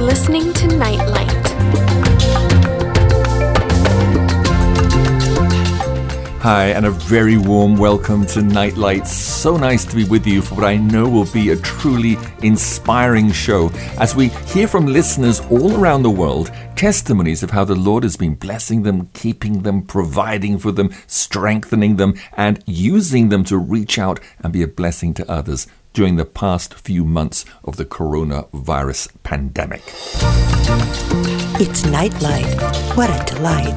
You're listening to Nightlight. Hi, and a very warm welcome to Nightlight. So nice to be with you for what I know will be a truly inspiring show as we hear from listeners all around the world testimonies of how the Lord has been blessing them, keeping them, providing for them, strengthening them, and using them to reach out and be a blessing to others during the past few months of the coronavirus pandemic. It's Nightlight. What a delight.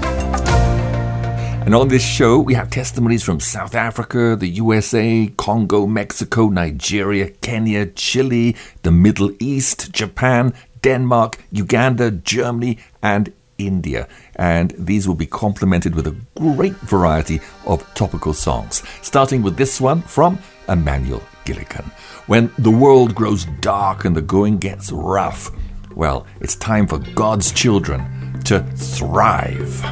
And on this show, we have testimonies from South Africa, the USA, Congo, Mexico, Nigeria, Kenya, Chile, the Middle East, Japan, Denmark, Uganda, Germany, and India. And these will be complemented with a great variety of topical songs, starting with this one from Emmanuel Gilligan. When the world grows dark and the going gets rough, well, it's time for God's children to thrive.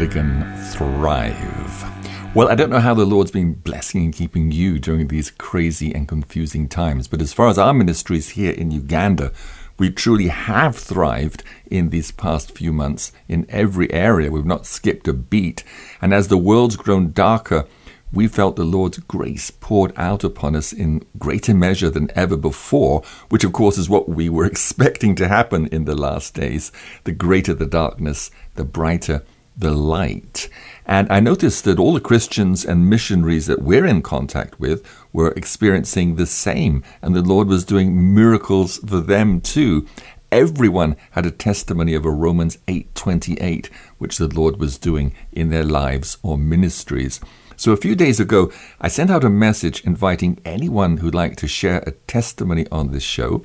Emmanuel Gilligan, Thrive. Well, I don't know how the Lord's been blessing and keeping you during these crazy and confusing times, but as far as our ministries here in Uganda, we truly have thrived in these past few months in every area. We've not skipped a beat. And as the world's grown darker, we felt the Lord's grace poured out upon us in greater measure than ever before, which of course is what we were expecting to happen in the last days. The greater the darkness, the brighter the light. And I noticed that all the Christians and missionaries that we're in contact with were experiencing the same, and the Lord was doing miracles for them too. Everyone had a testimony of a Romans 8:28 which the Lord was doing in their lives or ministries. So a few days ago, I sent out a message inviting anyone who'd like to share a testimony on this show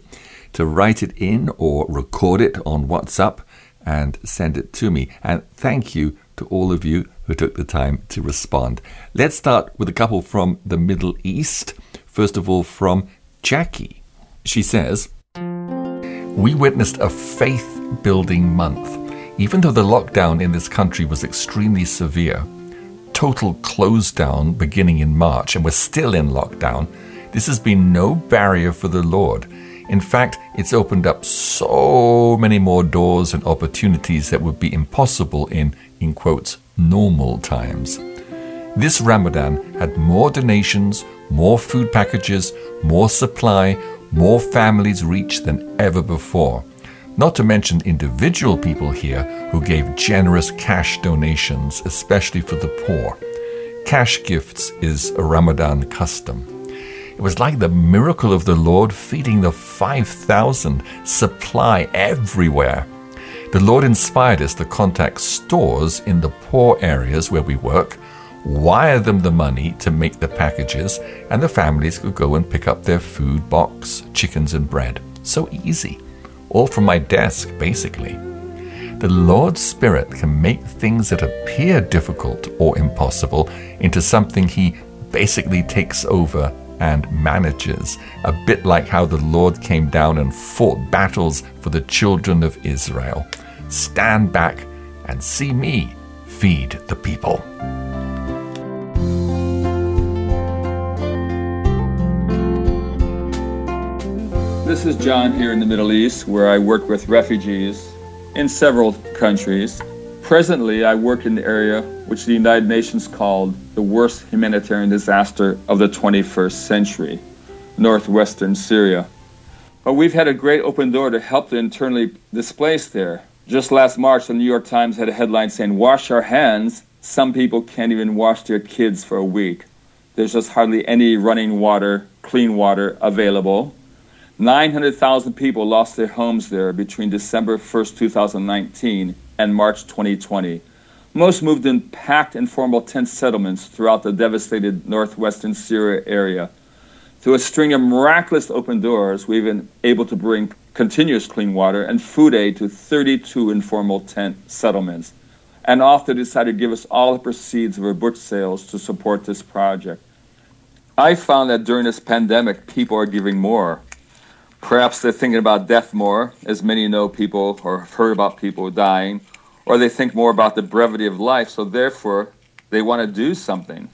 to write it in or record it on WhatsApp and send it to me. And thank you to all of you who took the time to respond. Let's start with a couple from the Middle East. First of all, from Jackie. She says, We witnessed a faith building month. Even though the lockdown in this country was extremely severe, total close down beginning in March, and we're still in lockdown, this has been no barrier for the Lord. In fact, it's opened up so many more doors and opportunities that would be impossible in, in quotes, normal times. This Ramadan had more donations, more food packages, more supply, more families reached than ever before. Not to mention individual people here who gave generous cash donations, especially for the poor. Cash gifts is a Ramadan custom. It was like the miracle of the Lord feeding the 5,000, supply everywhere. The Lord inspired us to contact stores in the poor areas where we work, wire them the money to make the packages, and the families could go and pick up their food box, chickens, and bread. So easy all from my desk, basically. The Lord's Spirit can make things that appear difficult or impossible into something He basically takes over and managers, a bit like how the Lord came down and fought battles for the children of Israel. Stand back and see me feed the people. This is John here in the Middle East, where I work with refugees in several countries. Presently, I work in the area which the United Nations called the worst humanitarian disaster of the 21st century, northwestern Syria. But we've had a great open door to help the internally displaced there. Just last March, the New York Times had a headline saying, Wash our hands. Some people can't even wash their kids for a week. There's just hardly any running water, clean water available. 900,000 people lost their homes there between December 1st, 2019 and March 2020. Most moved in packed informal tent settlements throughout the devastated northwestern Syria area. Through a string of miraculous open doors, we've been able to bring continuous clean water and food aid to 32 informal tent settlements. And often decided to give us all the proceeds of our book sales to support this project. I found that during this pandemic, people are giving more. Perhaps they're thinking about death more, as many know people or have heard about people dying, or they think more about the brevity of life, so therefore they want to do something.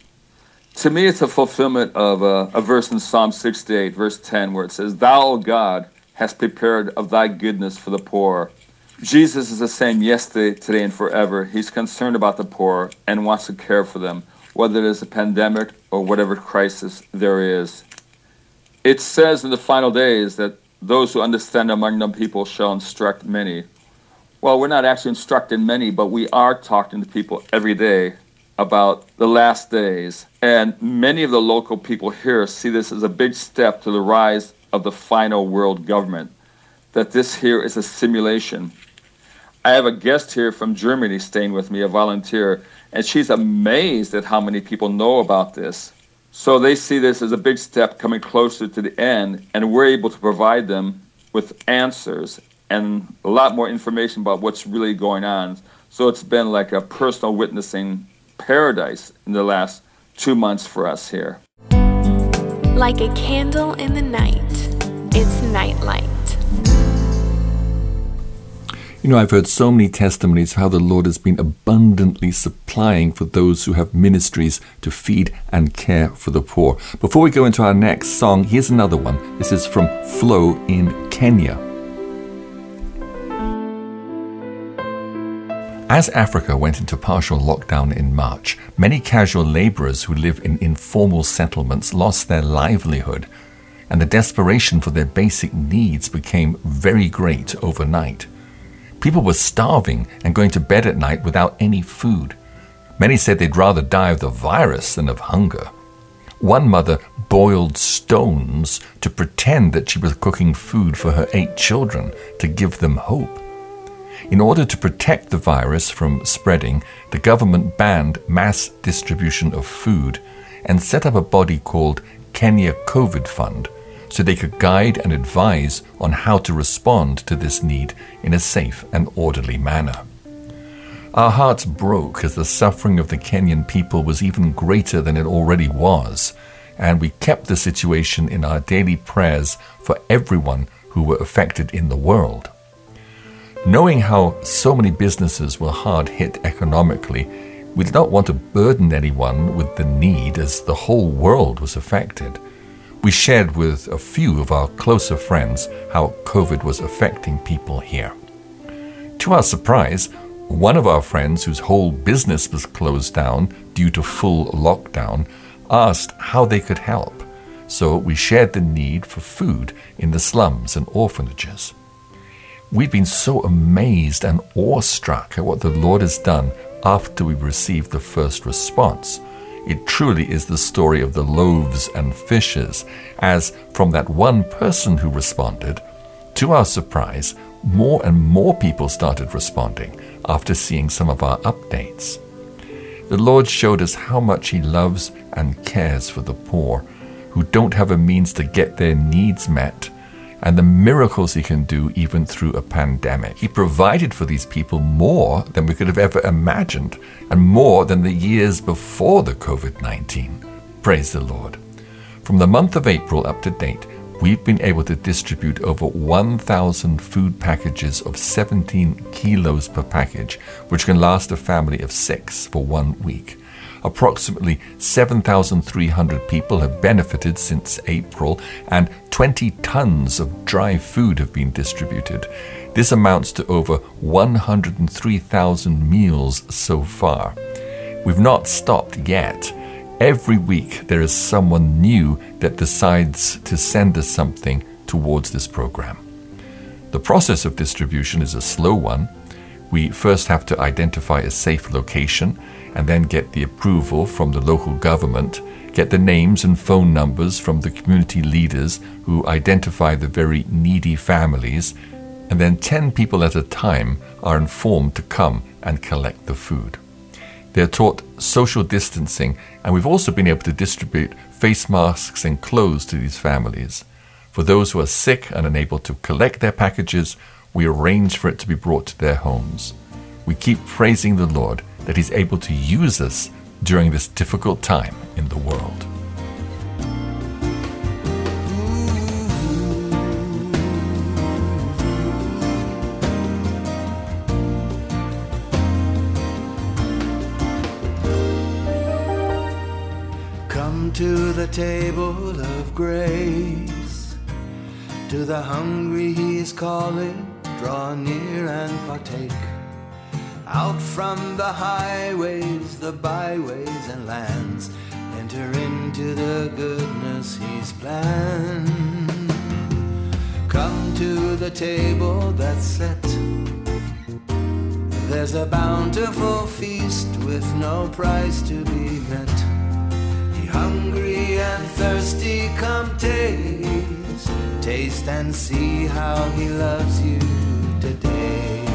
To me, it's a fulfillment of a, a verse in Psalm 68, verse 10, where it says, Thou, O God, hast prepared of thy goodness for the poor. Jesus is the same yesterday, today, and forever. He's concerned about the poor and wants to care for them, whether it is a pandemic or whatever crisis there is. It says in the final days that those who understand among them people shall instruct many. Well, we're not actually instructing many, but we are talking to people every day about the last days. And many of the local people here see this as a big step to the rise of the final world government, that this here is a simulation. I have a guest here from Germany staying with me, a volunteer, and she's amazed at how many people know about this. So they see this as a big step coming closer to the end, and we're able to provide them with answers and a lot more information about what's really going on. So it's been like a personal witnessing paradise in the last two months for us here. Like a candle in the night, it's nightlight. You know, I've heard so many testimonies of how the Lord has been abundantly supplying for those who have ministries to feed and care for the poor. Before we go into our next song, here's another one. This is from Flo in Kenya. As Africa went into partial lockdown in March, many casual laborers who live in informal settlements lost their livelihood, and the desperation for their basic needs became very great overnight. People were starving and going to bed at night without any food. Many said they'd rather die of the virus than of hunger. One mother boiled stones to pretend that she was cooking food for her eight children to give them hope. In order to protect the virus from spreading, the government banned mass distribution of food and set up a body called Kenya COVID Fund so they could guide and advise on how to respond to this need in a safe and orderly manner. Our hearts broke as the suffering of the Kenyan people was even greater than it already was, and we kept the situation in our daily prayers for everyone who were affected in the world. Knowing how so many businesses were hard hit economically, we did not want to burden anyone with the need as the whole world was affected we shared with a few of our closer friends how COVID was affecting people here. To our surprise, one of our friends, whose whole business was closed down due to full lockdown, asked how they could help. So we shared the need for food in the slums and orphanages. We've been so amazed and awestruck at what the Lord has done after we received the first response. It truly is the story of the loaves and fishes, as from that one person who responded, to our surprise, more and more people started responding after seeing some of our updates. The Lord showed us how much He loves and cares for the poor who don't have a means to get their needs met and the miracles he can do even through a pandemic. He provided for these people more than we could have ever imagined, and more than the years before the COVID 19. Praise the Lord. From the month of April up to date, we've been able to distribute over 1,000 food packages of 17 kilos per package, which can last a family of six for one week. Approximately 7,300 people have benefited since April, and 20 tons of dry food have been distributed. This amounts to over 103,000 meals so far. We've not stopped yet. Every week there is someone new that decides to send us something towards this program. The process of distribution is a slow one. We first have to identify a safe location and then get the approval from the local government, get the names and phone numbers from the community leaders who identify the very needy families, and then 10 people at a time are informed to come and collect the food. They're taught social distancing, and we've also been able to distribute face masks and clothes to these families. For those who are sick and unable to collect their packages, we arrange for it to be brought to their homes. We keep praising the Lord that He's able to use us during this difficult time in the world. Come to the table of grace. To the hungry he's calling, draw near and partake. Out from the highways, the byways and lands, enter into the goodness he's planned. Come to the table that's set. There's a bountiful feast with no price to be met. Ye hungry and thirsty, come taste, taste and see how he loves you today.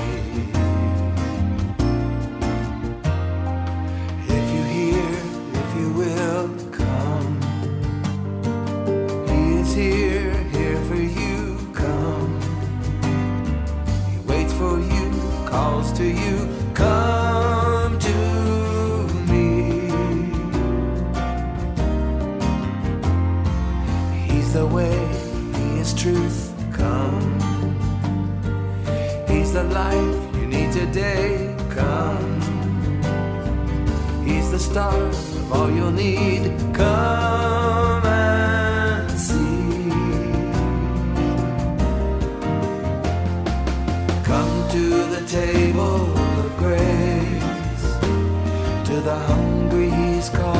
Life you need today, come. He's the star of all you'll need, come and see. Come to the table of grace. To the hungry he's calling,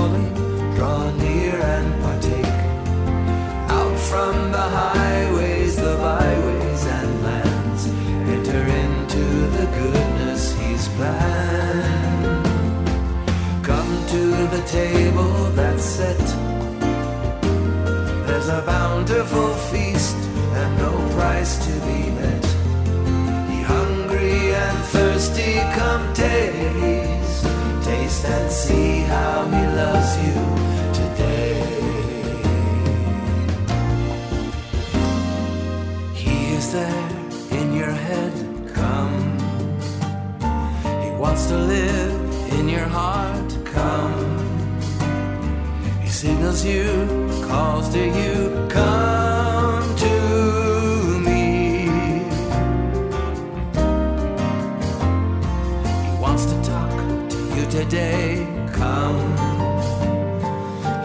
and see how he loves you today. He is there in your head, come. He wants to live in your heart, come. He signals you, calls to you, come today, come.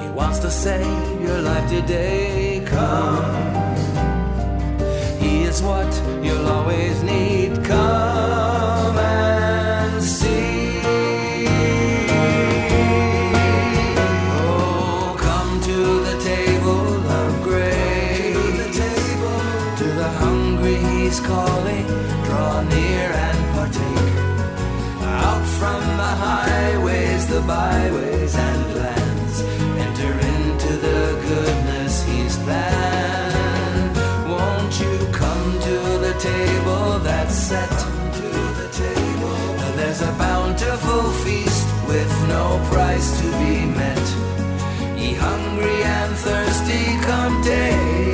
He wants to save your life today, come. He is what you'll always need, come and see. Byways and lands, enter into the goodness he's planned. Won't you come to the table that's set? To the table. There's a bountiful feast with no price to be met. Ye hungry and thirsty, come taste,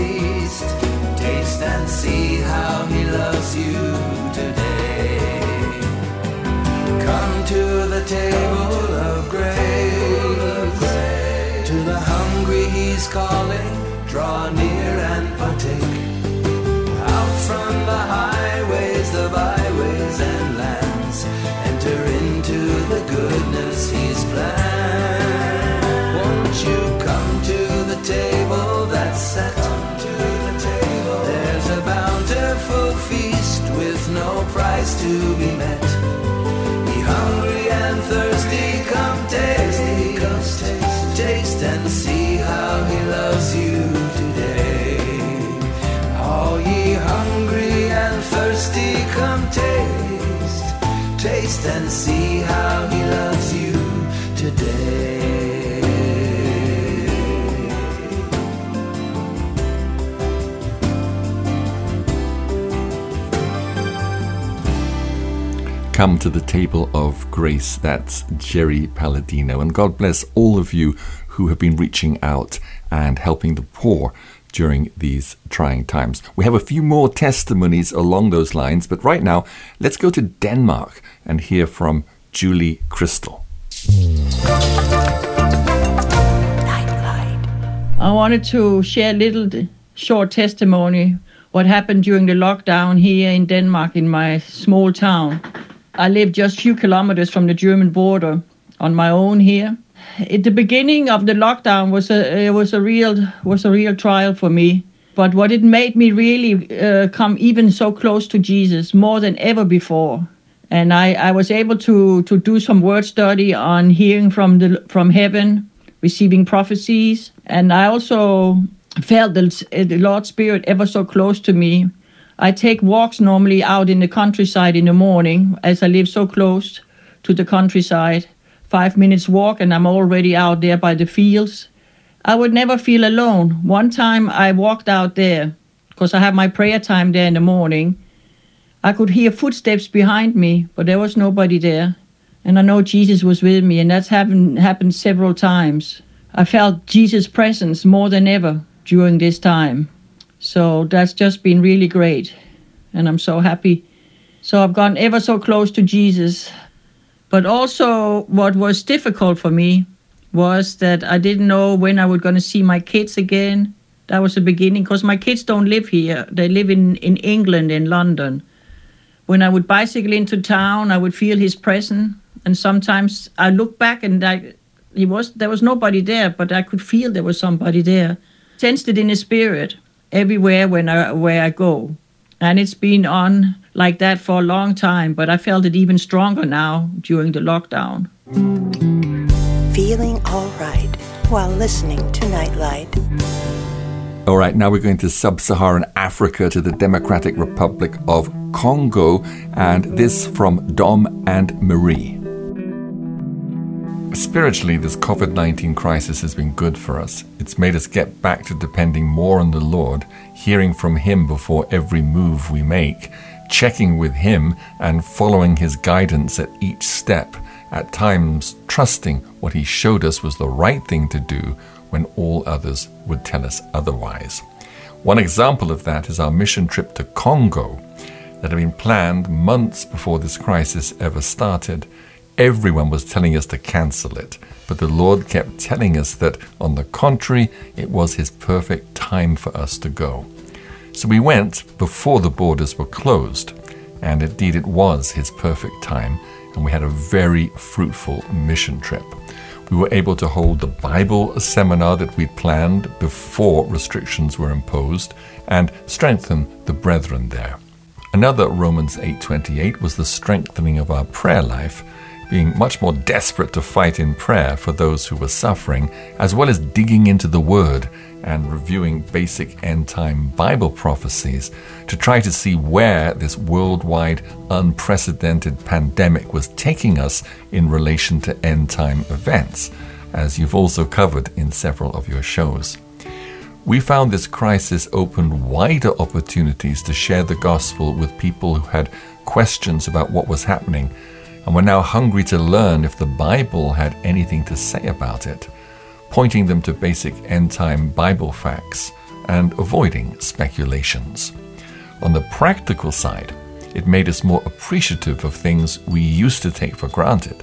to be met. Be hungry and thirsty, come taste, taste, taste and see how he loves you today. All ye hungry and thirsty, come taste, taste and see how he loves you today. Come to the table of grace. That's Jerry Palladino. And God bless all of you who have been reaching out and helping the poor during these trying times. We have a few more testimonies along those lines, but right now, let's go to Denmark and hear from Julie Crystal. I wanted to share a little short testimony what happened during the lockdown here in Denmark in my small town. I live just a few kilometers from the German border on my own here. At the beginning of the lockdown was a was a real was a real trial for me. But what it made me really uh, come even so close to Jesus more than ever before. And I, I was able to to do some word study on hearing from the from heaven, receiving prophecies, and I also felt the, the Lord's Spirit ever so close to me. I take walks normally out in the countryside in the morning, as I live so close to the countryside. Five minutes walk, and I'm already out there by the fields. I would never feel alone. One time I walked out there because I have my prayer time there in the morning. I could hear footsteps behind me, but there was nobody there. And I know Jesus was with me, and that's happened, happened several times. I felt Jesus' presence more than ever during this time. So that's just been really great. And I'm so happy. So I've gone ever so close to Jesus. But also, what was difficult for me was that I didn't know when I was going to see my kids again. That was the beginning because my kids don't live here, they live in, in England, in London. When I would bicycle into town, I would feel his presence. And sometimes I look back and I, he was there was nobody there, but I could feel there was somebody there. Sensed it in his spirit everywhere when I where I go. And it's been on like that for a long time, but I felt it even stronger now during the lockdown. Feeling all right while listening to Nightlight. All right, now we're going to sub Saharan Africa to the Democratic Republic of Congo, and this from Dom and Marie. Spiritually, this COVID 19 crisis has been good for us. It's made us get back to depending more on the Lord, hearing from Him before every move we make, checking with Him, and following His guidance at each step, at times trusting what He showed us was the right thing to do when all others would tell us otherwise. One example of that is our mission trip to Congo that had been planned months before this crisis ever started. Everyone was telling us to cancel it, but the Lord kept telling us that, on the contrary, it was His perfect time for us to go. So we went before the borders were closed, and indeed it was His perfect time, and we had a very fruitful mission trip. We were able to hold the Bible seminar that we'd planned before restrictions were imposed and strengthen the brethren there. Another Romans 8:28 was the strengthening of our prayer life being much more desperate to fight in prayer for those who were suffering, as well as digging into the Word and reviewing basic end time Bible prophecies to try to see where this worldwide unprecedented pandemic was taking us in relation to end time events, as you've also covered in several of your shows. We found this crisis opened wider opportunities to share the gospel with people who had questions about what was happening and were now hungry to learn if the Bible had anything to say about it, pointing them to basic end time Bible facts and avoiding speculations. On the practical side, it made us more appreciative of things we used to take for granted,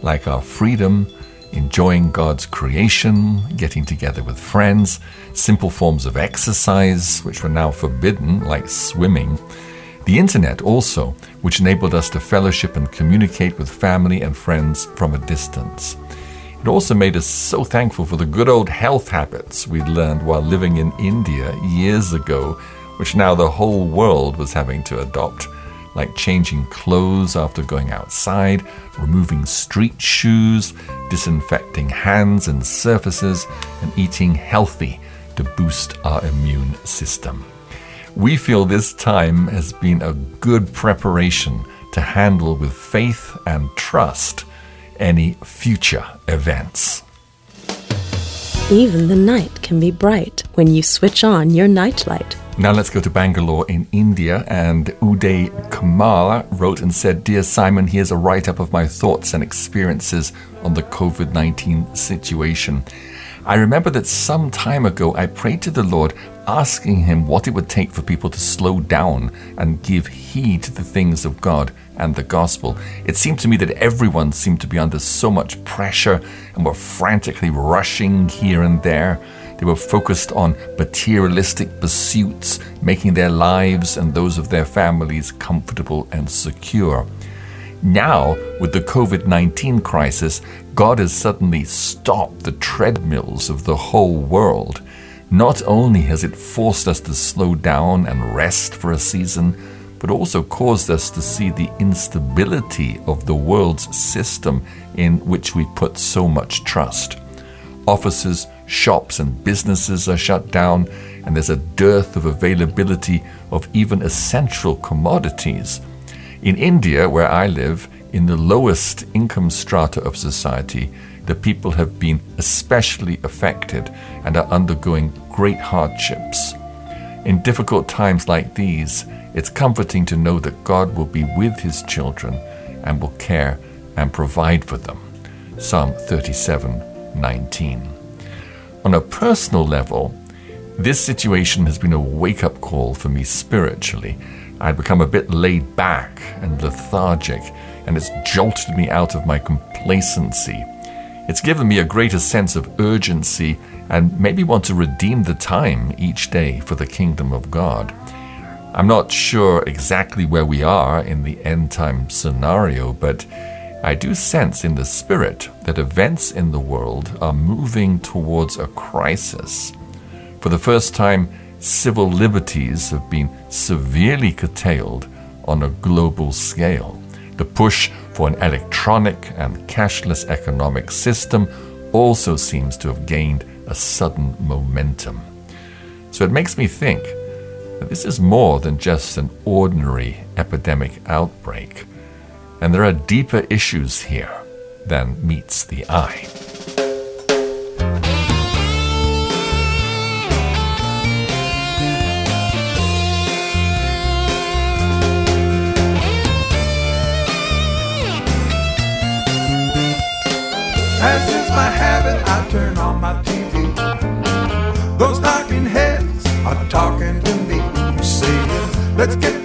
like our freedom, enjoying God's creation, getting together with friends, simple forms of exercise, which were now forbidden, like swimming the internet also, which enabled us to fellowship and communicate with family and friends from a distance. It also made us so thankful for the good old health habits we'd learned while living in India years ago, which now the whole world was having to adopt, like changing clothes after going outside, removing street shoes, disinfecting hands and surfaces, and eating healthy to boost our immune system. We feel this time has been a good preparation to handle with faith and trust any future events. Even the night can be bright when you switch on your nightlight. Now let's go to Bangalore in India. And Uday Kamal wrote and said, Dear Simon, here's a write up of my thoughts and experiences on the COVID 19 situation. I remember that some time ago I prayed to the Lord asking him what it would take for people to slow down and give heed to the things of God and the gospel. It seemed to me that everyone seemed to be under so much pressure and were frantically rushing here and there. They were focused on materialistic pursuits, making their lives and those of their families comfortable and secure. Now, with the COVID 19 crisis, God has suddenly stopped the treadmills of the whole world. Not only has it forced us to slow down and rest for a season, but also caused us to see the instability of the world's system in which we put so much trust. Offices, shops, and businesses are shut down, and there's a dearth of availability of even essential commodities. In India, where I live, in the lowest income strata of society, the people have been especially affected and are undergoing great hardships. In difficult times like these, it's comforting to know that God will be with his children and will care and provide for them. Psalm 37 19. On a personal level, this situation has been a wake up call for me spiritually. I'd become a bit laid back and lethargic, and it's jolted me out of my complacency it's given me a greater sense of urgency and made me want to redeem the time each day for the kingdom of God. I'm not sure exactly where we are in the end time scenario, but I do sense in the spirit that events in the world are moving towards a crisis. For the first time, civil liberties have been severely curtailed on a global scale. The push for an electronic and cashless economic system also seems to have gained a sudden momentum. So it makes me think that this is more than just an ordinary epidemic outbreak, and there are deeper issues here than meets the eye. My habit, I turn on my TV. Those talking heads are talking to me. Saying, let's get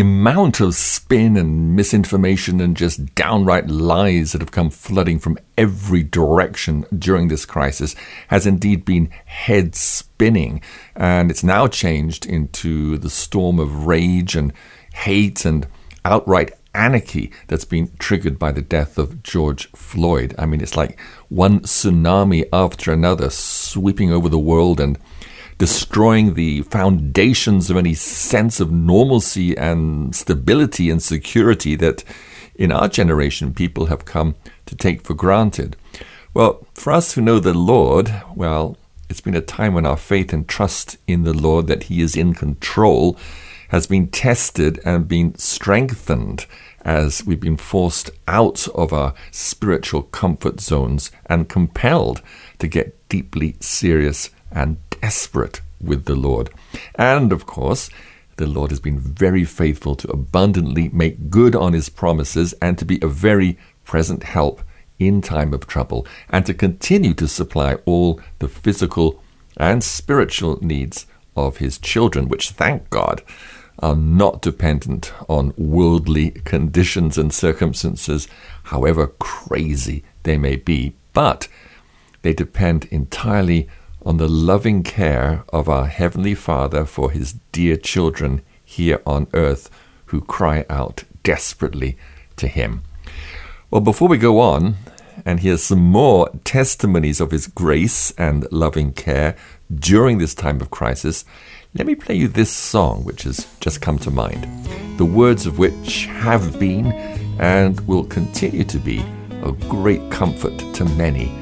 the amount of spin and misinformation and just downright lies that have come flooding from every direction during this crisis has indeed been head spinning. And it's now changed into the storm of rage and hate and outright anarchy that's been triggered by the death of George Floyd. I mean, it's like one tsunami after another sweeping over the world and destroying the foundations of any sense of normalcy and stability and security that in our generation people have come to take for granted. Well, for us who know the Lord, well, it's been a time when our faith and trust in the Lord that He is in control has been tested and been strengthened as we've been forced out of our spiritual comfort zones and compelled to get deeply serious and desperate with the Lord. And of course, the Lord has been very faithful to abundantly make good on his promises and to be a very present help in time of trouble and to continue to supply all the physical and spiritual needs of his children, which, thank God, are not dependent on worldly conditions and circumstances, however crazy they may be, but they depend entirely on the loving care of our Heavenly Father for His dear children here on earth who cry out desperately to Him. Well, before we go on and hear some more testimonies of His grace and loving care during this time of crisis, let me play you this song which has just come to mind, the words of which have been and will continue to be a great comfort to many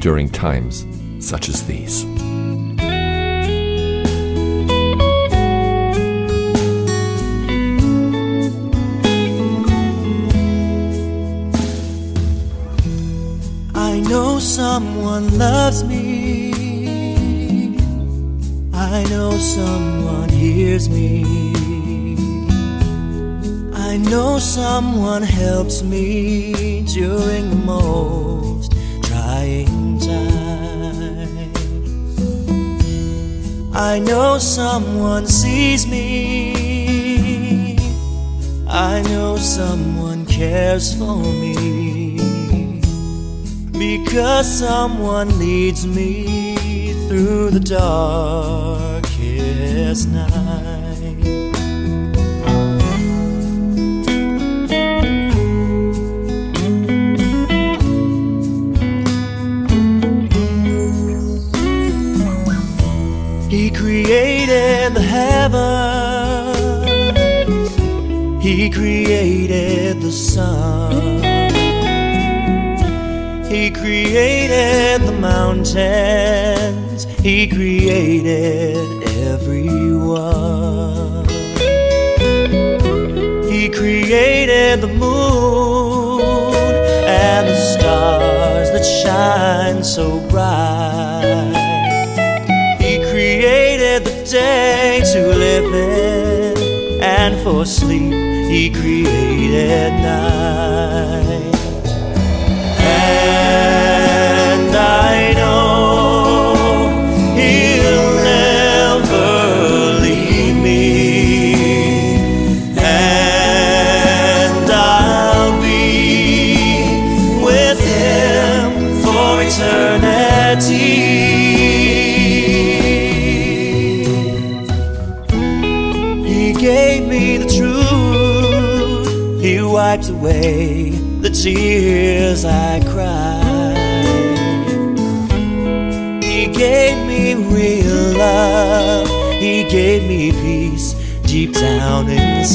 during times such as these. I know someone loves me. I know someone hears me. I know someone helps me during the most. I know someone sees me. I know someone cares for me. Because someone leads me through the darkest night. Created the heavens. He created the sun. He created the mountains. He created everyone. He created the moon and the stars that shine so day to live in, and for sleep, He created night. And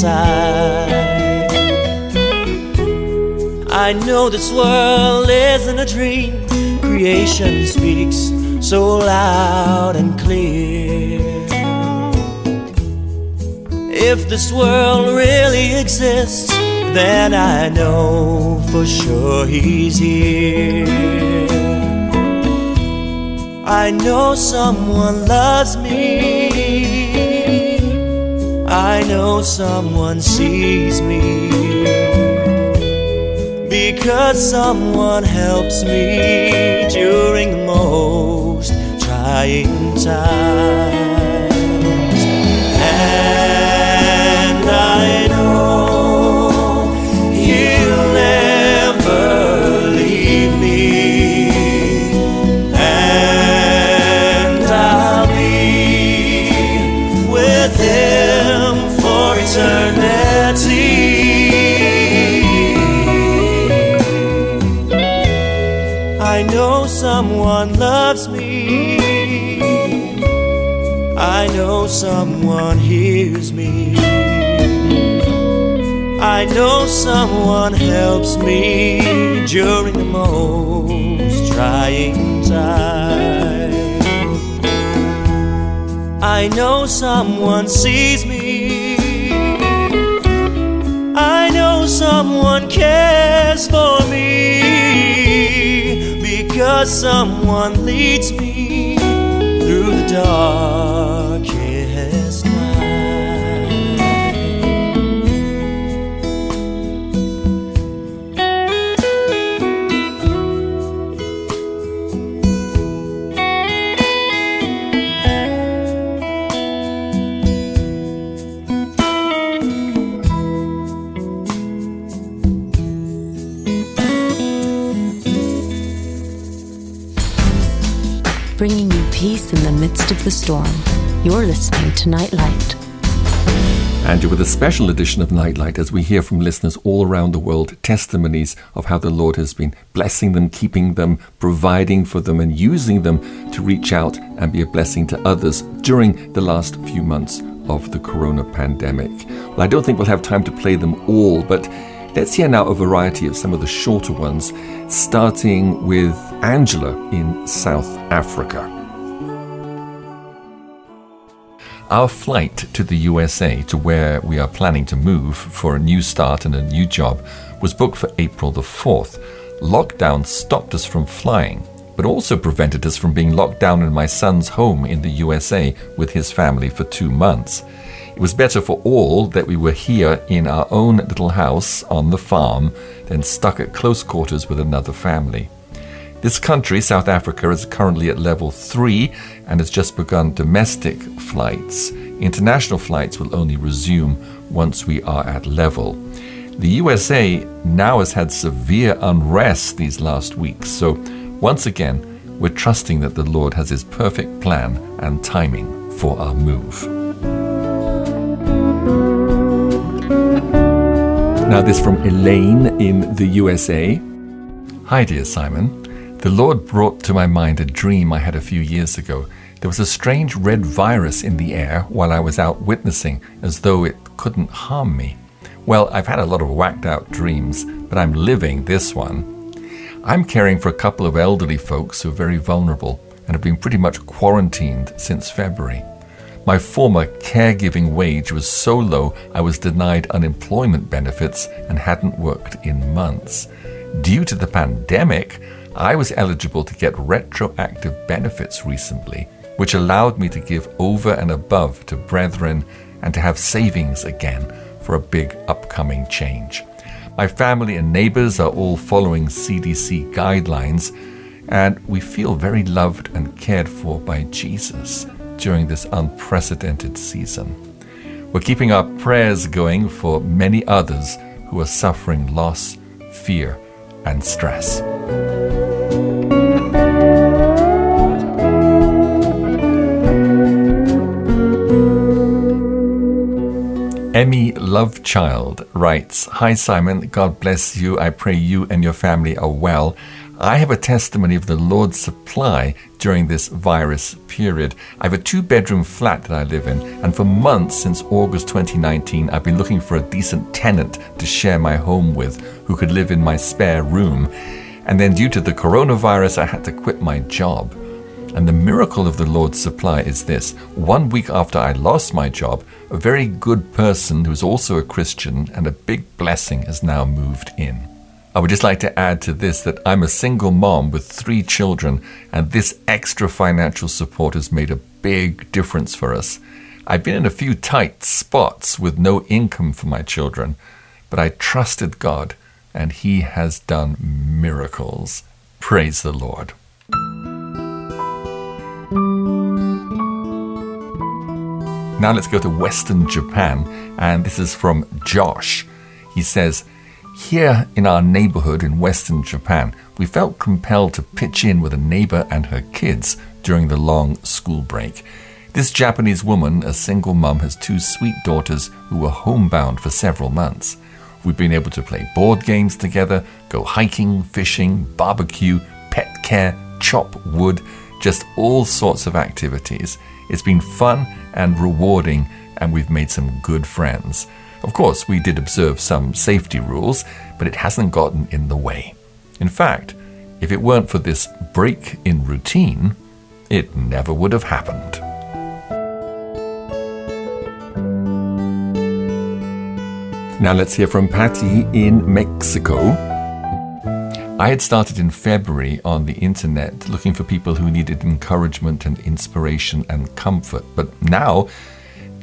inside. I know this world isn't a dream. Creation speaks so loud and clear. If this world really exists, then I know for sure He's here. I know someone loves me. I know someone sees me. Because someone helps me during the most trying times. I know someone hears me. I know someone helps me during the most trying time. I know someone sees me. I know someone cares for me because someone leads me through the darkest storm. You're listening to Nightlight. Andrew, with a special edition of Nightlight as we hear from listeners all around the world testimonies of how the Lord has been blessing them, keeping them, providing for them, and using them to reach out and be a blessing to others during the last few months of the corona pandemic. Well, I don't think we'll have time to play them all, but let's hear now a variety of some of the shorter ones, starting with Angela in South Africa. Our flight to the USA, to where we are planning to move for a new start and a new job, was booked for April the 4th. Lockdown stopped us from flying. but also prevented us from being locked down in my son's home in the USA with his family for two months. It was better for all that we were here in our own little house on the farm than stuck at close quarters with another family. This country, South Africa, is currently at level 3 and has just begun domestic flights. International flights will only resume once we are at level. The USA now has had severe unrest these last weeks, so once again, we're trusting that the Lord has His perfect plan and timing for our move. Now, this from Elaine in the USA. Hi, dear Simon. The Lord brought to my mind a dream I had a few years ago. There was a strange red virus in the air while I was out witnessing, as though it couldn't harm me. Well, I've had a lot of whacked out dreams, but I'm living this one. I'm caring for a couple of elderly folks who are very vulnerable and have been pretty much quarantined since February. My former caregiving wage was so low I was denied unemployment benefits and hadn't worked in months. Due to the pandemic, I was eligible to get retroactive benefits recently, which allowed me to give over and above to brethren and to have savings again for a big upcoming change. My family and neighbors are all following CDC guidelines, and we feel very loved and cared for by Jesus during this unprecedented season. We're keeping our prayers going for many others who are suffering loss, fear, and stress. Emmy Lovechild writes Hi Simon, God bless you. I pray you and your family are well. I have a testimony of the Lord's supply during this virus period. I have a two bedroom flat that I live in, and for months since August 2019, I've been looking for a decent tenant to share my home with who could live in my spare room. And then, due to the coronavirus, I had to quit my job. And the miracle of the Lord's supply is this one week after I lost my job, a very good person who's also a Christian and a big blessing has now moved in. I would just like to add to this that I'm a single mom with three children, and this extra financial support has made a big difference for us. I've been in a few tight spots with no income for my children, but I trusted God, and He has done miracles. Praise the Lord. Now let's go to Western Japan, and this is from Josh. He says, Here in our neighborhood in Western Japan, we felt compelled to pitch in with a neighbor and her kids during the long school break. This Japanese woman, a single mum, has two sweet daughters who were homebound for several months. We've been able to play board games together, go hiking, fishing, barbecue, pet care, chop wood, just all sorts of activities. It's been fun and rewarding, and we've made some good friends. Of course, we did observe some safety rules, but it hasn't gotten in the way. In fact, if it weren't for this break in routine, it never would have happened. Now let's hear from Patty in Mexico. I had started in February on the internet looking for people who needed encouragement and inspiration and comfort. But now,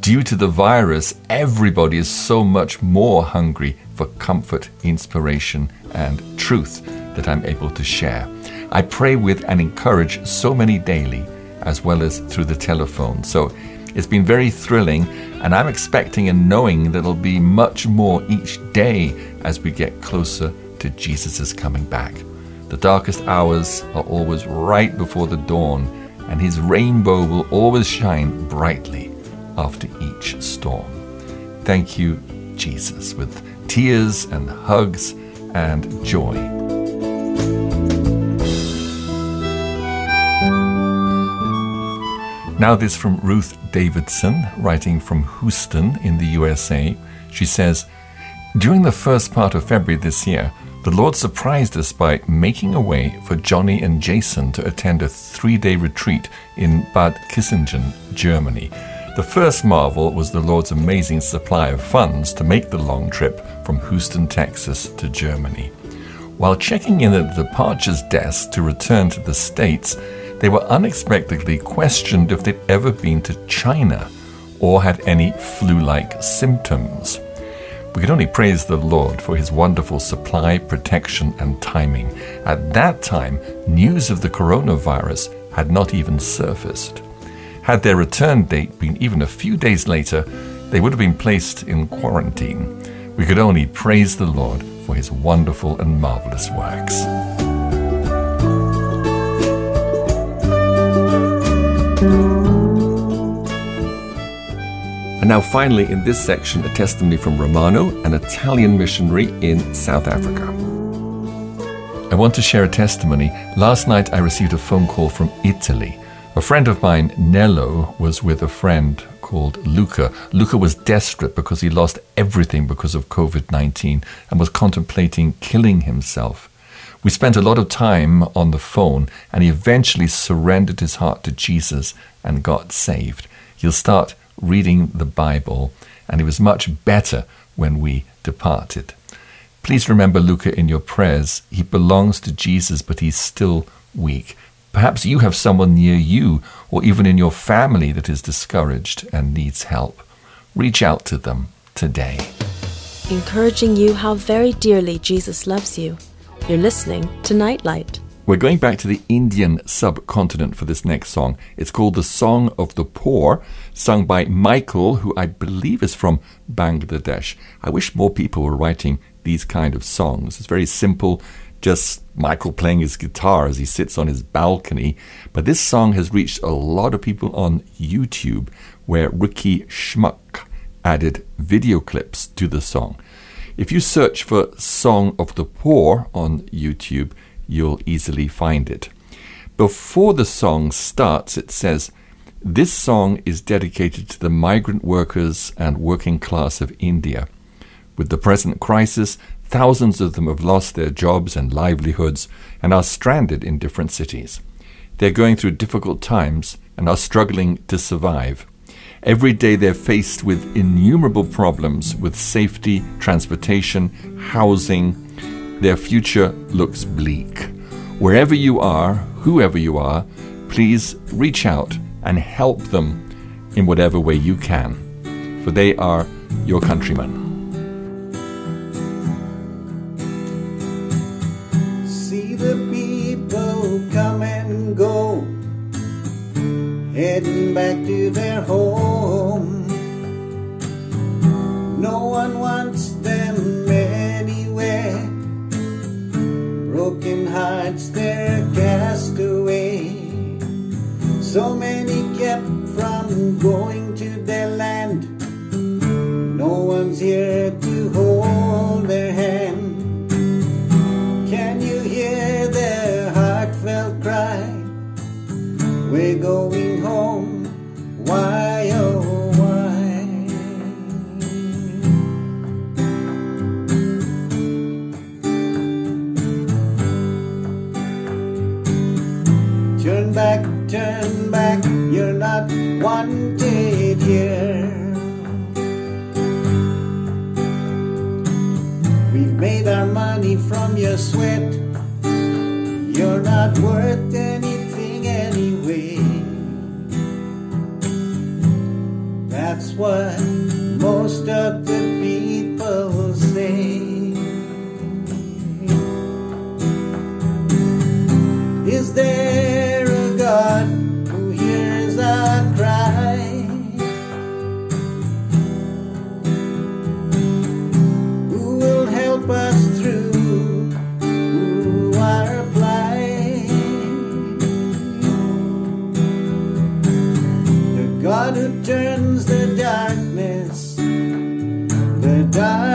due to the virus, everybody is so much more hungry for comfort, inspiration, and truth that I'm able to share. I pray with and encourage so many daily, as well as through the telephone. So it's been very thrilling, and I'm expecting and knowing that there'll be much more each day as we get closer to Jesus' coming back. The darkest hours are always right before the dawn, and his rainbow will always shine brightly after each storm. Thank you, Jesus, with tears and hugs and joy. Now, this from Ruth Davidson, writing from Houston in the USA. She says, During the first part of February this year, the Lord surprised us by making a way for Johnny and Jason to attend a three day retreat in Bad Kissingen, Germany. The first marvel was the Lord's amazing supply of funds to make the long trip from Houston, Texas to Germany. While checking in at the departures desk to return to the States, they were unexpectedly questioned if they'd ever been to China or had any flu like symptoms. We can only praise the Lord for his wonderful supply, protection, and timing. At that time, news of the coronavirus had not even surfaced. Had their return date been even a few days later, they would have been placed in quarantine. We could only praise the Lord for his wonderful and marvelous works. And now, finally, in this section, a testimony from Romano, an Italian missionary in South Africa. I want to share a testimony. Last night, I received a phone call from Italy. A friend of mine, Nello, was with a friend called Luca. Luca was desperate because he lost everything because of COVID 19 and was contemplating killing himself. We spent a lot of time on the phone, and he eventually surrendered his heart to Jesus and got saved. He'll start reading the Bible, and it was much better when we departed. Please remember Luca in your prayers. He belongs to Jesus, but he's still weak. Perhaps you have someone near you or even in your family that is discouraged and needs help. Reach out to them today. Encouraging you how very dearly Jesus loves you. You're listening to Nightlight. We're going back to the Indian subcontinent for this next song. It's called The Song of the Poor, sung by Michael, who I believe is from Bangladesh. I wish more people were writing these kind of songs. It's very simple, just Michael playing his guitar as he sits on his balcony. But this song has reached a lot of people on YouTube, where Ricky Schmuck added video clips to the song. If you search for Song of the Poor on YouTube, you'll easily find it. Before the song starts, it says, This song is dedicated to the migrant workers and working class of India. With the present crisis, thousands of them have lost their jobs and livelihoods and are stranded in different cities. They're going through difficult times and are struggling to survive. Every day they're faced with innumerable problems with safety, transportation, housing, their future looks bleak. Wherever you are, whoever you are, please reach out and help them in whatever way you can, for they are your countrymen. Going sweat. You're not worth anything anyway. That's what God who turns the darkness, the darkness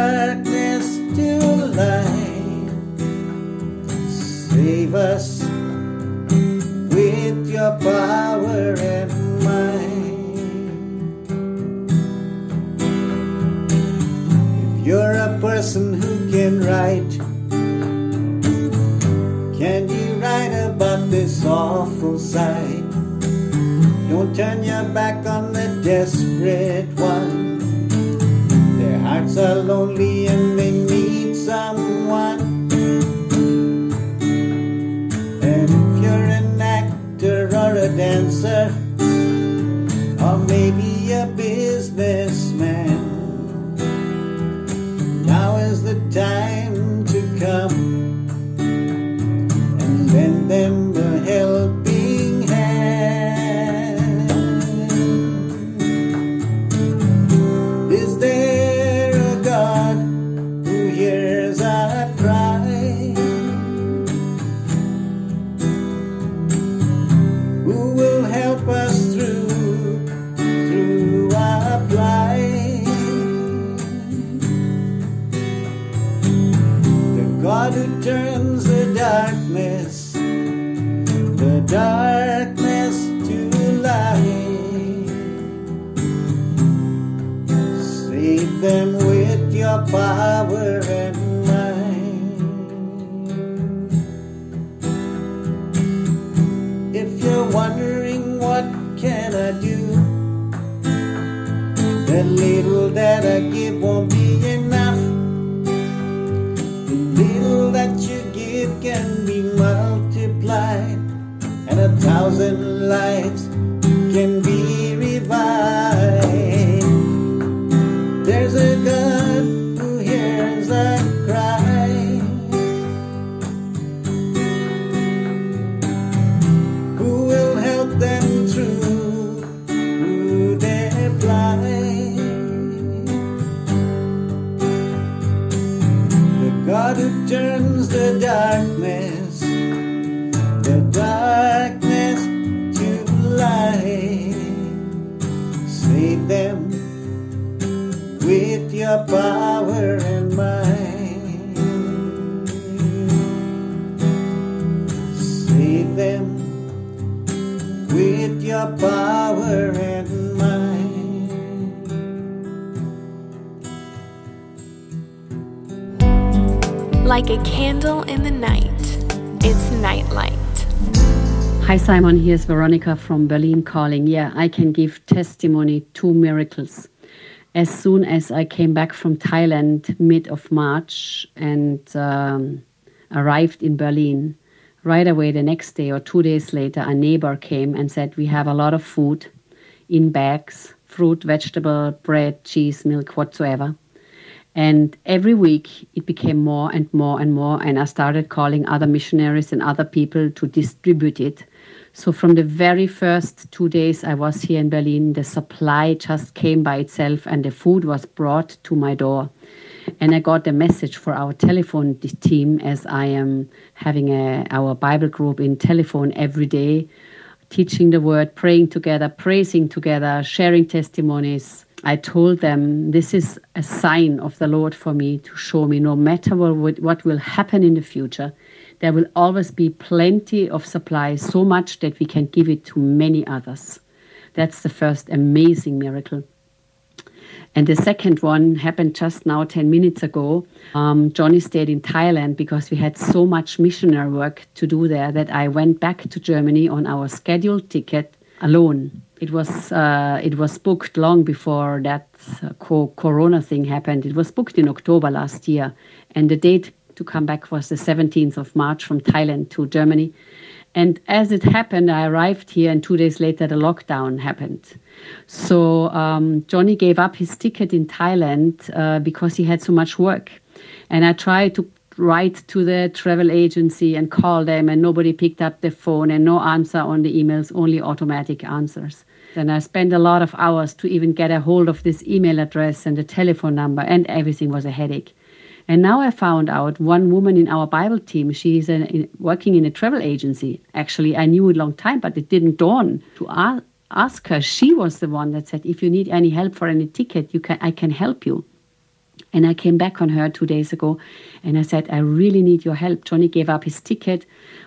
Simon, here's Veronica from Berlin calling. Yeah, I can give testimony to miracles. As soon as I came back from Thailand mid of March and um, arrived in Berlin, right away the next day or two days later, a neighbor came and said, We have a lot of food in bags fruit, vegetable, bread, cheese, milk, whatsoever. And every week it became more and more and more. And I started calling other missionaries and other people to distribute it. So from the very first two days I was here in Berlin, the supply just came by itself and the food was brought to my door. And I got a message for our telephone team as I am having a, our Bible group in telephone every day, teaching the word, praying together, praising together, sharing testimonies. I told them this is a sign of the Lord for me to show me no matter what, what will happen in the future, there will always be plenty of supply, so much that we can give it to many others. That's the first amazing miracle. And the second one happened just now, 10 minutes ago. Um, Johnny stayed in Thailand because we had so much missionary work to do there that I went back to Germany on our scheduled ticket alone. It was uh, it was booked long before that uh, co- Corona thing happened. It was booked in October last year, and the date to come back was the 17th of March from Thailand to Germany. And as it happened, I arrived here, and two days later, the lockdown happened. So um, Johnny gave up his ticket in Thailand uh, because he had so much work. And I tried to write to the travel agency and call them, and nobody picked up the phone, and no answer on the emails, only automatic answers. And I spent a lot of hours to even get a hold of this email address and the telephone number, and everything was a headache. And now I found out one woman in our Bible team, she's an, in, working in a travel agency. Actually, I knew a long time, but it didn't dawn to ask, ask her. She was the one that said, if you need any help for any ticket, you can, I can help you. And I came back on her two days ago and I said, I really need your help. Johnny gave up his ticket.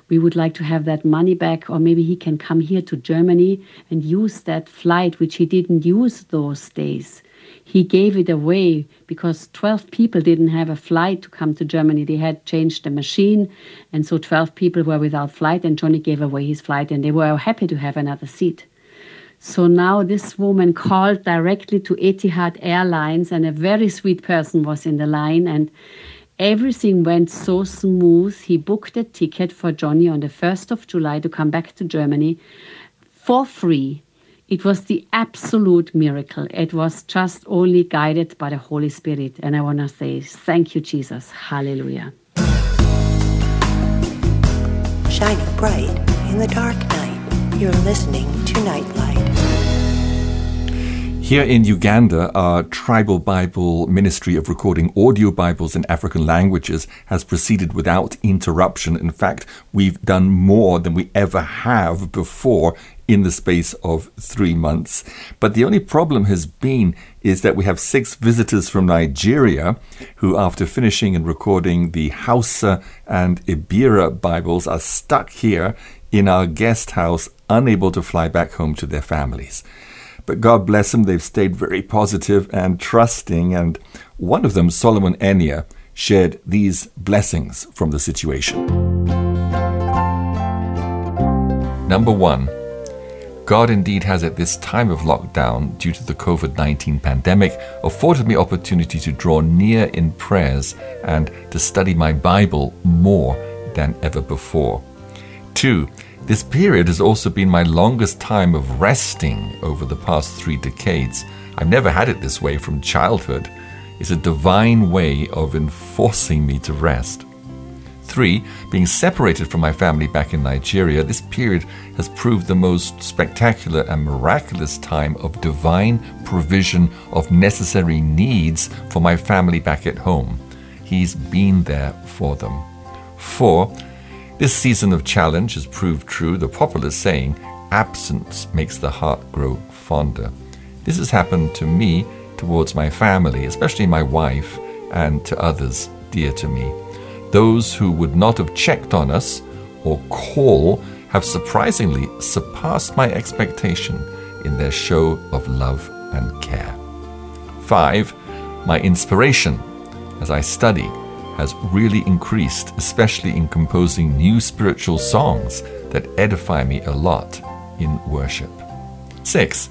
We would like to have that money back, or maybe he can come here to Germany and use that flight, which he didn't use those days. He gave it away because 12 people didn't have a flight to come to Germany. They had changed the machine, and so 12 people were without flight, and Johnny gave away his flight, and they were happy to have another seat. So now this woman called directly to Etihad Airlines, and a very sweet person was in the line, and everything went so smooth. He booked a ticket for Johnny on the 1st of July to come back to Germany for free It was the absolute miracle. It was just only guided by the Holy Spirit. And I want to say, thank you, Jesus. Hallelujah. Shining bright in the dark night. You're listening to Nightlight. Here in Uganda, our Tribal Bible Ministry of recording audio Bibles in African languages has proceeded without interruption. In fact, we've done more than we ever have before in the space of three months. But the only problem has been is that we have six visitors from Nigeria who, after finishing and recording the Hausa and Ebira Bibles, are stuck here in our guest house, unable to fly back home to their families. But God bless them, they've stayed very positive and trusting. And one of them, Solomon Enya, shared these blessings from the situation. Number one, God indeed has at this time of lockdown, due to the COVID 19 pandemic, afforded me opportunity to draw near in prayers and to study my Bible more than ever before. Two, this period has also been my longest time of resting over the past three decades. I've never had it this way from childhood. It's a divine way of enforcing me to rest. Three, being separated from my family back in Nigeria, this period has proved the most spectacular and miraculous time of divine provision of necessary needs for my family back at home. He's been there for them. Four, this season of challenge has proved true the popular saying, absence makes the heart grow fonder. This has happened to me towards my family, especially my wife, and to others dear to me. Those who would not have checked on us or call have surprisingly surpassed my expectation in their show of love and care. Five, my inspiration as I study has really increased, especially in composing new spiritual songs that edify me a lot in worship. Six,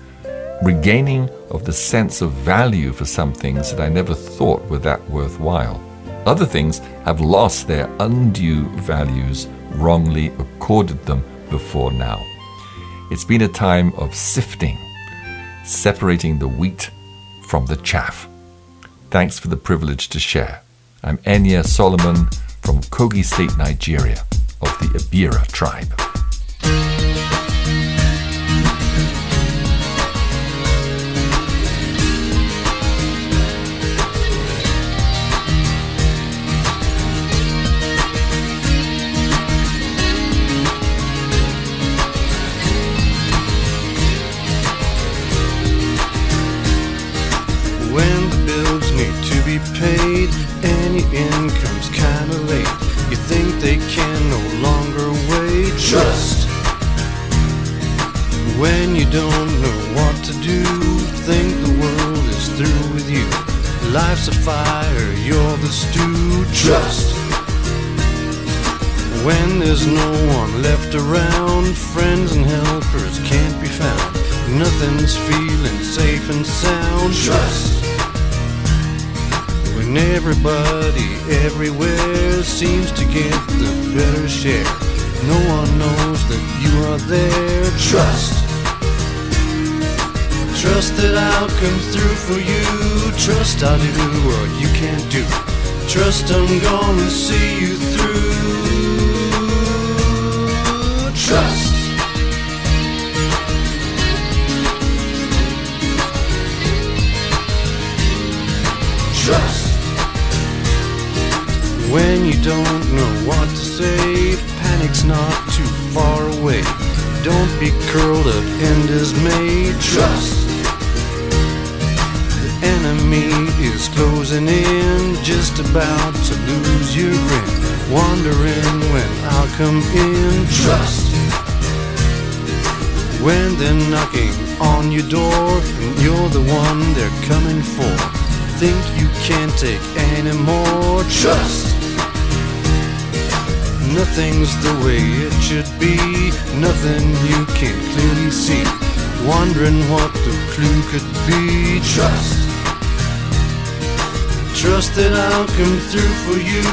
regaining of the sense of value for some things that I never thought were that worthwhile. Other things have lost their undue values wrongly accorded them before now. It's been a time of sifting, separating the wheat from the chaff. Thanks for the privilege to share. I'm Enya Solomon from Kogi State, Nigeria, of the Ebira tribe. Trust that I'll come through for you.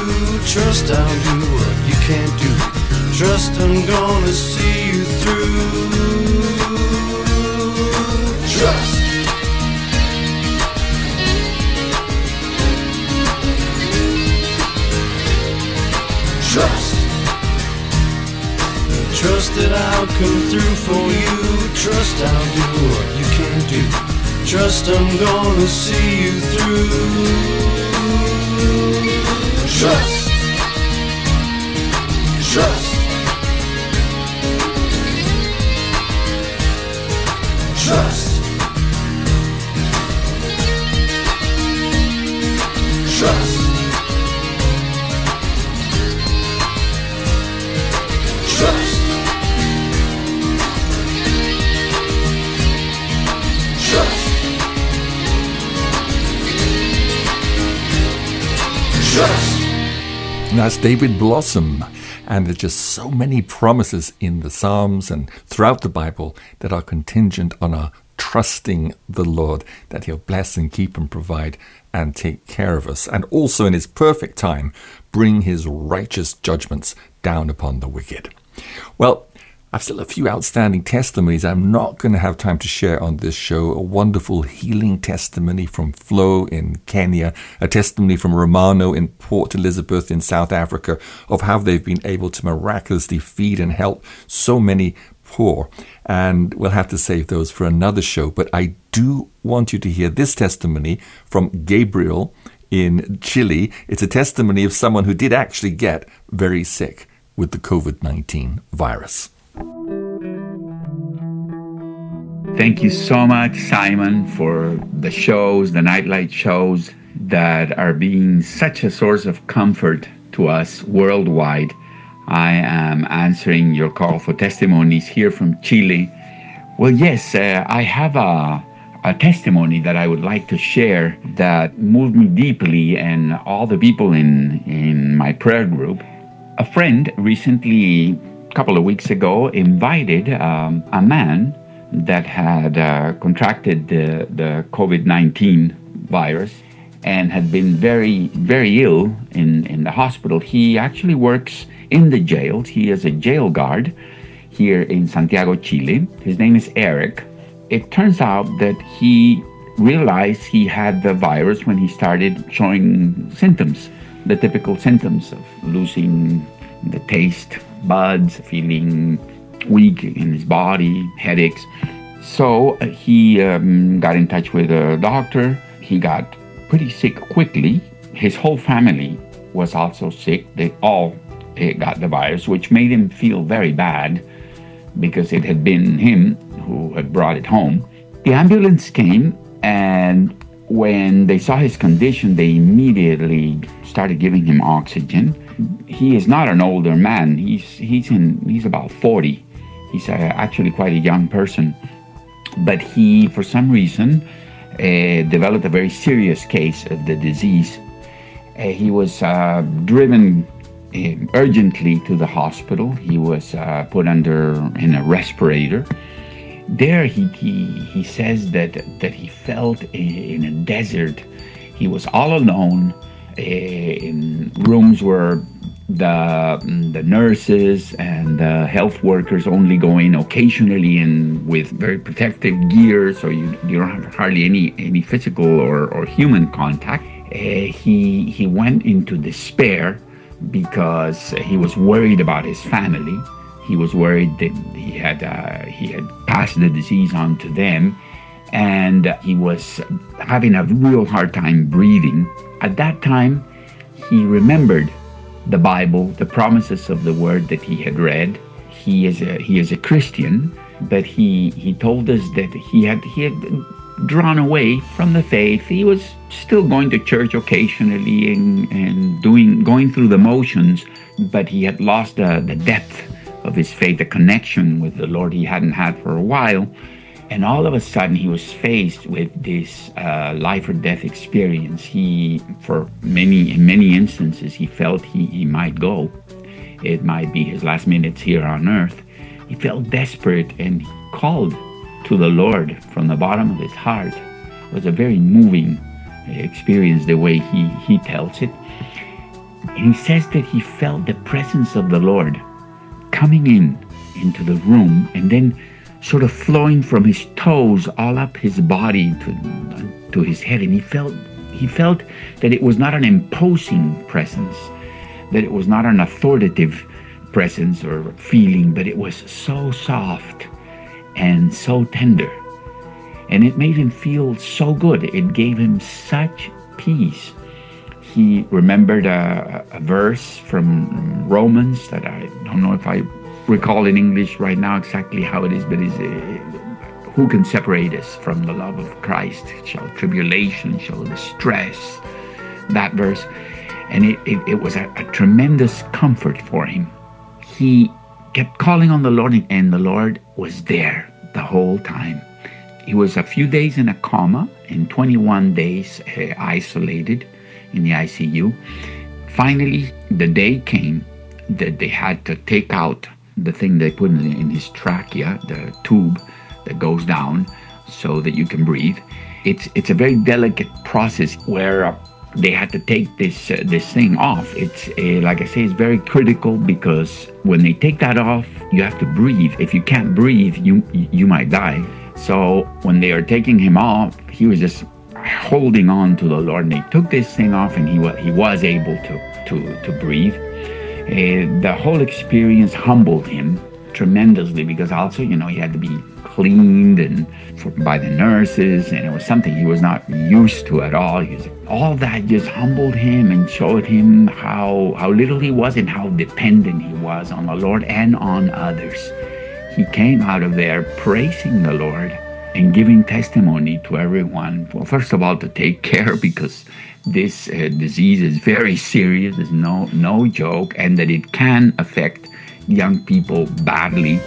Trust I'll do what you can't do. Trust I'm gonna see you through. Trust. Trust. Trust that I'll come through for you. Trust I'll do what you can't do. Trust I'm gonna see you through. Trust. Trust. That's David Blossom. And there's just so many promises in the Psalms and throughout the Bible that are contingent on our trusting the Lord, that He'll bless and keep and provide and take care of us. And also in His perfect time, bring His righteous judgments down upon the wicked. Well, I've still a few outstanding testimonies I'm not going to have time to share on this show. A wonderful healing testimony from Flo in Kenya, a testimony from Romano in Port Elizabeth in South Africa of how they've been able to miraculously feed and help so many poor. And we'll have to save those for another show. But I do want you to hear this testimony from Gabriel in Chile. It's a testimony of someone who did actually get very sick with the COVID 19 virus. Thank you so much, Simon, for the shows, the nightlight shows that are being such a source of comfort to us worldwide. I am answering your call for testimonies here from Chile. Well, yes, uh, I have a, a testimony that I would like to share that moved me deeply and all the people in, in my prayer group. A friend recently, couple of weeks ago, invited um, a man that had uh, contracted the, the COVID 19 virus and had been very, very ill in, in the hospital. He actually works in the jails. He is a jail guard here in Santiago, Chile. His name is Eric. It turns out that he realized he had the virus when he started showing symptoms, the typical symptoms of losing the taste buds, feeling weak in his body, headaches. So uh, he um, got in touch with a doctor. He got pretty sick quickly. His whole family was also sick. They all got the virus, which made him feel very bad because it had been him who had brought it home. The ambulance came, and when they saw his condition, they immediately started giving him oxygen. He is not an older man. He's he's in he's about 40 He's uh, actually quite a young person, but he, for some reason, uh, developed a very serious case of the disease. Uh, he was uh, driven uh, urgently to the hospital. He was uh, put under in a respirator. There, he, he, he says that, that he felt in a desert. He was all alone rooms where the the nurses and the health workers only go in occasionally and with very protective gear, so you, you don't have hardly any any physical or, or human contact. Uh, he he went into despair because he was worried about his family. He was worried that he had uh, he had passed the disease on to them, and he was having a real hard time breathing. At that time, he remembered the Bible, the promises of the word that he had read. He is a he is a Christian, but he he told us that he had he had drawn away from the faith. He was still going to church occasionally and, and doing going through the motions, but he had lost the, the depth of his faith, the connection with the Lord he hadn't had for a while. And all of a sudden, he was faced with this uh, life or death experience. He, for many, in many instances, he felt he, he might go. It might be his last minutes here on earth. He felt desperate and he called to the Lord from the bottom of his heart. It was a very moving experience, the way he, he tells it. And he says that he felt the presence of the Lord coming in into the room and then sort of flowing from his toes all up his body to, to his head. And he felt, he felt that it was not an imposing presence, that it was not an authoritative presence or feeling, but it was so soft and so tender. And it made him feel so good. It gave him such peace. He remembered a, a verse from Romans that I don't know if I recall in English right now exactly how it is, but is uh, who can separate us from the love of Christ? Shall tribulation, shall distress? That verse. And it, it, it was a, a tremendous comfort for him. He kept calling on the Lord, and the Lord was there the whole time. He was a few days in a coma and 21 days uh, isolated in the ICU. Finally, the day came that they had to take out the thing they put in, in his trachea, the tube that goes down so that you can breathe. It's it's a very delicate process where uh, they had to take this uh, this thing off. It's uh, like I say, it's very critical because when they take that off, you have to breathe. If you can't breathe, you you might die. So when they are taking him off, he was just holding on to the Lord. And they took this thing off, and he was he was able to to to breathe. Uh, the whole experience humbled him tremendously because also you know he had to be cleaned and for, by the nurses and it was something he was not used to at all. Was, all that just humbled him and showed him how how little he was and how dependent he was on the lord and on others. He came out of there praising the lord and giving testimony to everyone. Well first of all to take care because this uh, disease is very serious it's no no joke and that it can affect young people badly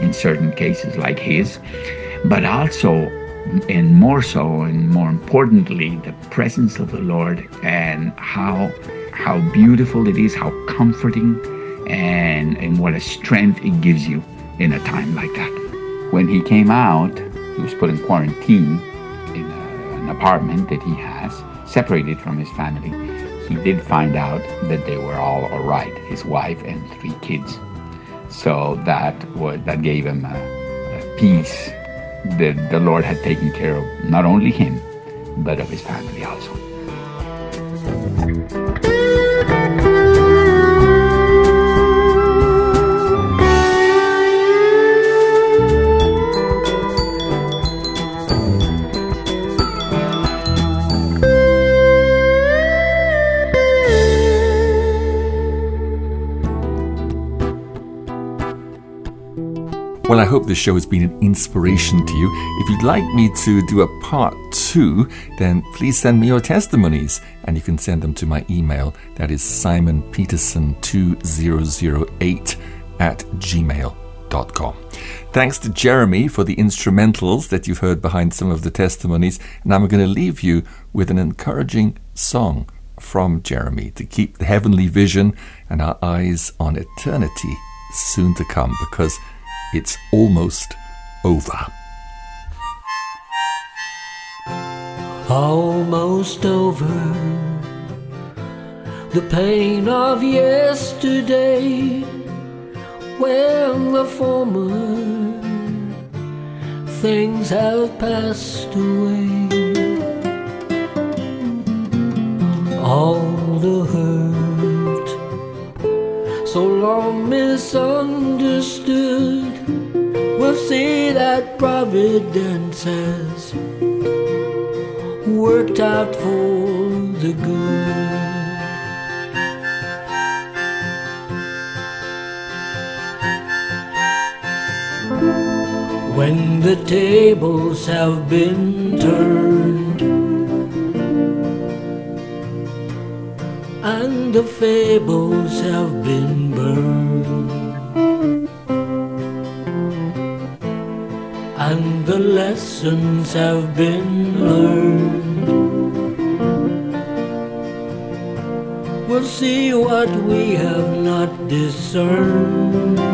in certain cases like his, but also, and more so, and more importantly, the presence of the Lord and how how beautiful it is, how comforting, and and what a strength it gives you in a time like that. When he came out, he was put in quarantine in a, an apartment that he has, separated from his family. He did find out that they were all all right, his wife and three kids. So that was, that gave him a, a peace that the Lord had taken care of not only him, but of his family also. Well, I hope this show has been an inspiration to you. If you'd like me to do a part two, then please send me your testimonies and you can send them to my email. That is simonpeterson2008 at gmail.com. Thanks to Jeremy for the instrumentals that you've heard behind some of the testimonies. And I'm going to leave you with an encouraging song from Jeremy to keep the heavenly vision and our eyes on eternity soon to come because it's almost over. Almost over. The pain of yesterday, when the former things have passed away. All the hurt, so long misunderstood will see that providence has worked out for the good. When the tables have been turned and the fables have been burned. The lessons have been learned. We'll see what we have not discerned.